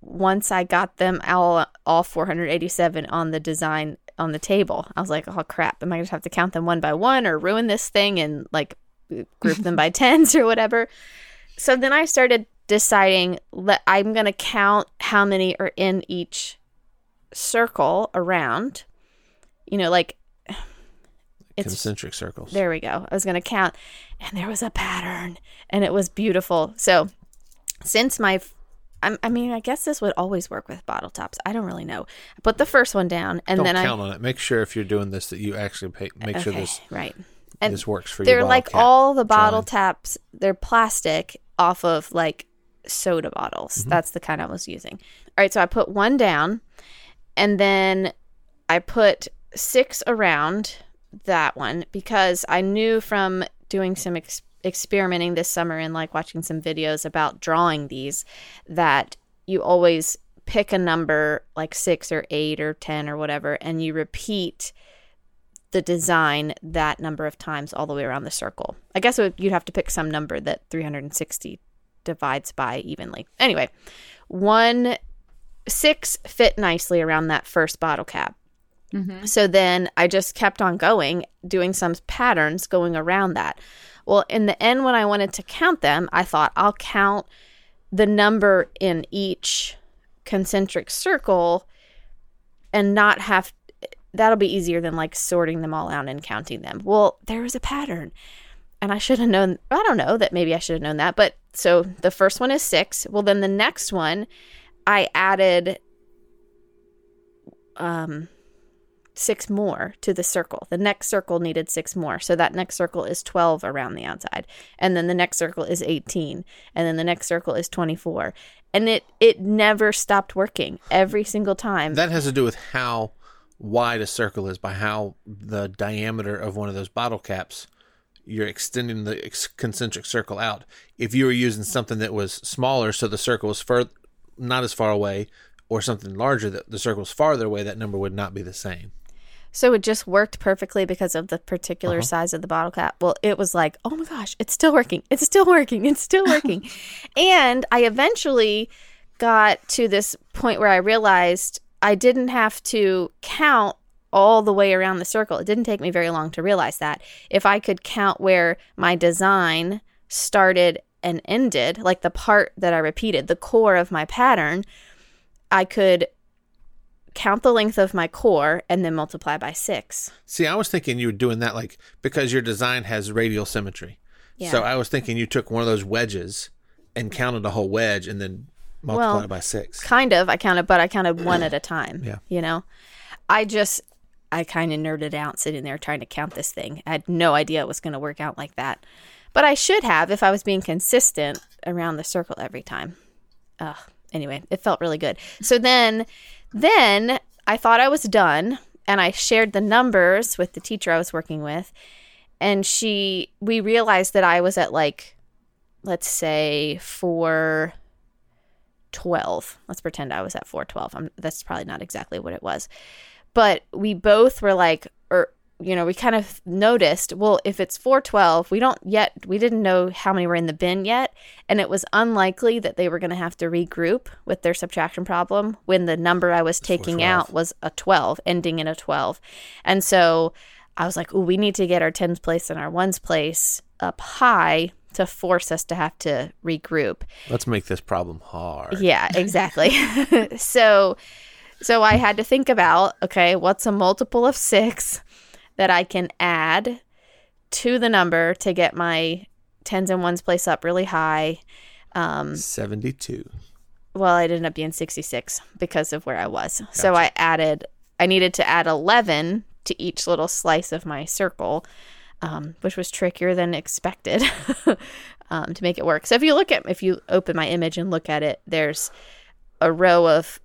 once I got them all all 487 on the design on the table. I was like, "Oh crap, am I going to have to count them one by one or ruin this thing and like group them by tens or whatever?" So then I started deciding that I'm going to count how many are in each circle around. You know, like It's concentric circles. there we go. I was going to count, and there was a pattern, and it was beautiful. So, since my, I'm- I mean, I guess this would always work with bottle tops. I don't really know. I put the first one down, and Don't then count on it. Make sure if you're doing this that you actually pay, make I sure okay, this right. And this works for you. they're like all the bottle taps. They're plastic off of like soda bottles. Mm-hmm. That's the kind I was using. All right, so I put one down, and then I put six around that one because I knew from doing some ex- experimenting this summer and like watching some videos about drawing these that you always pick a number like six or eight or ten or whatever, and you repeat the design that number of times all the way around the circle. I guess would, you'd have to pick some number that 360 divides by evenly. Anyway, one six fit nicely around that first bottle cap. Mm-hmm. So then I just kept on going, doing some patterns going around that. Well, in the end, when I wanted to count them, I thought I'll count the number in each concentric circle and not have that'll be easier than like sorting them all out and counting them. Well, there was a pattern. And I should have known, I don't know that maybe I should have known that. But so the first one is six. Well, then the next one, I added um, six more to the circle. The next circle needed six more. So that next circle is 12 around the outside. And then the next circle is 18. And then the next circle is 24. And it, it never stopped working every single time. That has to do with how wide a circle is by how the diameter of one of those bottle caps. You're extending the concentric circle out. If you were using something that was smaller, so the circle was fur- not as far away, or something larger that the circle was farther away, that number would not be the same. So it just worked perfectly because of the particular uh-huh. size of the bottle cap. Well, it was like, oh my gosh, it's still working. It's still working. It's still working. and I eventually got to this point where I realized I didn't have to count all the way around the circle. It didn't take me very long to realize that. If I could count where my design started and ended, like the part that I repeated, the core of my pattern, I could count the length of my core and then multiply by six. See, I was thinking you were doing that like because your design has radial symmetry. Yeah. So I was thinking you took one of those wedges and counted a whole wedge and then multiplied Well, it by six. Kind of, I counted, but I counted one at a time. Yeah. You know, I just, I kind of nerded out sitting there trying to count this thing. I had no idea it was going to work out like that. But I should have if I was being consistent around the circle every time. Ugh. Anyway, it felt really good. So then, then I thought I was done and I shared the numbers with the teacher I was working with. And she, we realized that I was at like, let's say, four. 12. Let's pretend I was at 412. I'm, that's probably not exactly what it was. But we both were like, you know, we kind of noticed, well, if it's 412, we don't yet, we didn't know how many were in the bin yet. And it was unlikely that they were going to have to regroup with their subtraction problem when the number I was taking out was a 12, ending in a 12. And so I was like, oh, we need to get our tens place and our ones place up high to force us to have to regroup. Let's make this problem hard. Yeah, exactly. so so I had to think about, okay, what's a multiple of 6 that I can add to the number to get my tens and ones place up really high. Um, 72. well, it ended up being 66 because of where I was. So I added, I needed to add 11 to each little slice of my circle, um, which was trickier than expected um, to make it work. So if you look at, if you open my image and look at it, there's a row of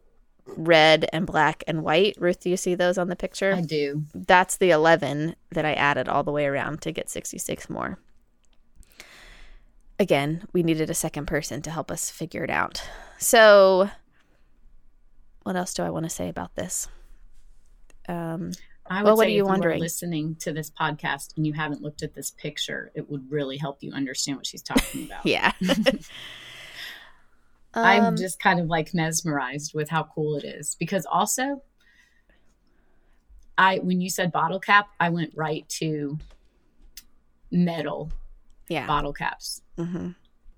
red and black and white. Ruth, do you see those on the picture? I do. that's the 11 that I added all the way around to get 66 more. Again, we needed a second person to help us figure it out. So, what else do I want to say about this? Um, I would Well, what say are you if wondering? you listening to this podcast and you haven't looked at this picture, it would really help you understand what she's talking about. yeah. I'm Um, just kind of like mesmerized with how cool it is because also I when you said bottle cap, I went right to metal yeah. bottle caps. hmm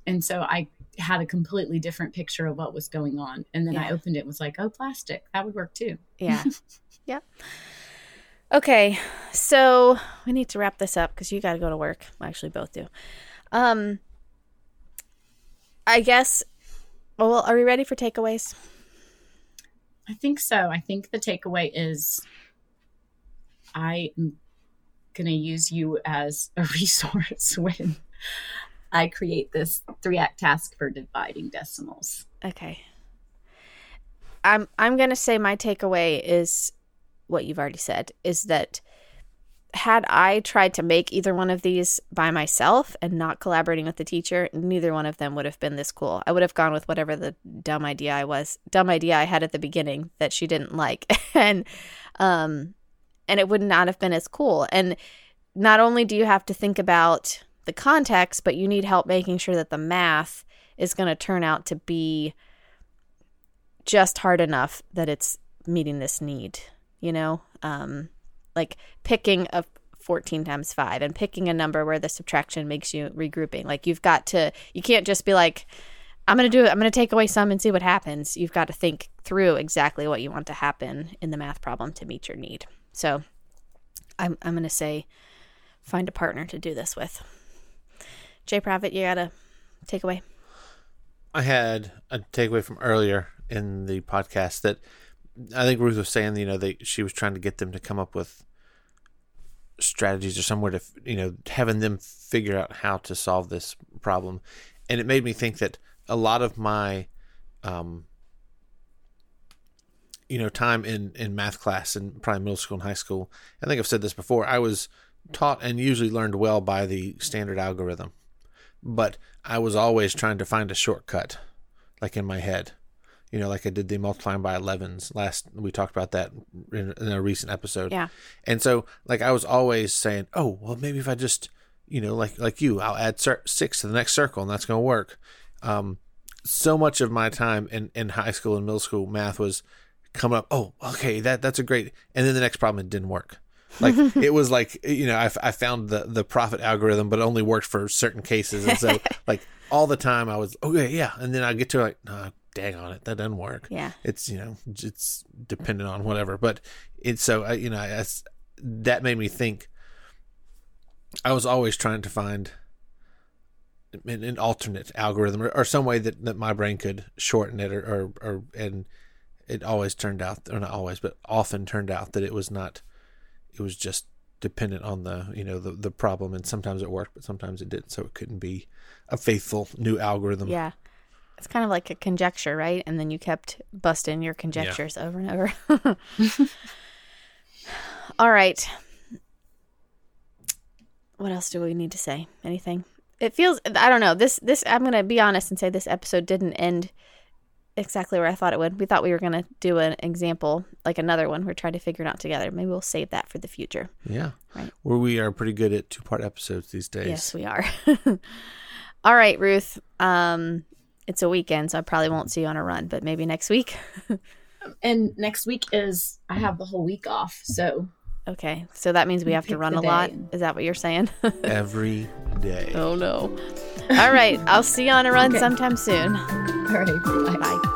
And so I had a completely different picture of what was going on. And then I opened it and was like, oh, plastic. That would work too. Yeah. yep. Okay, so we need to wrap this up because you got to go to work. Well, actually, both do. Um, I guess. Well, are we ready for takeaways? I think so. I think the takeaway is I am going to use you as a resource when I create this three act task for dividing decimals. Okay. I'm I'm going to say my takeaway is what you've already said is that had I tried to make either one of these by myself and not collaborating with the teacher, neither one of them would have been this cool. I would have gone with whatever the dumb idea I was, dumb idea I had at the beginning that she didn't like, and um, and it would not have been as cool. And not only do you have to think about the context, but you need help making sure that the math is going to turn out to be just hard enough that it's meeting this need you know um, like picking a 14 times 5 and picking a number where the subtraction makes you regrouping. Like you've got to you can't just be like i'm going to do it. I'm going to take away some and see what happens. You've got to think through exactly what you want to happen in the math problem to meet your need. So i'm, I'm going to say find a partner to do this with. Jay Profit, you got a takeaway I had a takeaway from earlier in the podcast that I think Ruth was saying, you know, they she was trying to get them to come up with strategies or somewhere to, you know, having them figure out how to solve this problem, and it made me think that a lot of my, um, you know, time in in math class in probably middle school and high school. I think I've said this before. I was taught and usually learned well by the standard algorithm, but I was always trying to find a shortcut, like in my head you know, like I did the multiplying by 11s last. We talked about that in, in, a recent episode. Yeah. And so, like, I was always saying, oh, well, maybe if I just, you know, like like you, I'll add six to the next circle, and that's going to work. Um, so much of my time in, in high school and middle school math was coming up. Oh, okay, that that's a great. And then the next problem, it didn't work. Like it was like you know, I, I found the the profit algorithm, but it only worked for certain cases, and so like all the time I was okay, yeah, and then I get to like, no, dang on it, that doesn't work. Yeah. It's, you know, it's dependent on whatever. But it's so, I, you know, I, that made me think I was always trying to find an, an alternate algorithm or, or, some way that, that my brain could shorten it or, or, or, and it always turned out, or not always, but often turned out that it was not, it was just dependent on the, you know, the, the problem. And sometimes it worked, but sometimes it didn't. So it couldn't be a faithful new algorithm. Yeah it's kind of like a conjecture, right? And then you kept busting your conjectures yeah. over and over. All right. What else do we need to say? Anything? It feels I don't know. This this I'm going to be honest and say this episode didn't end exactly where I thought it would. We thought we were going to do an example, like another one. We're trying to figure it out together. Maybe we'll save that for the future. Yeah. Right. Where we are pretty good at two-part episodes these days. Yes, we are. All right, Ruth. Um it's a weekend, so I probably won't see you on a run, but maybe next week. and next week is I have the whole week off, so okay. So that means we have to run a lot. And... Is that what you're saying? Every day. Oh no. All right, I'll see you on a run okay. sometime soon. All right. Bye. Bye.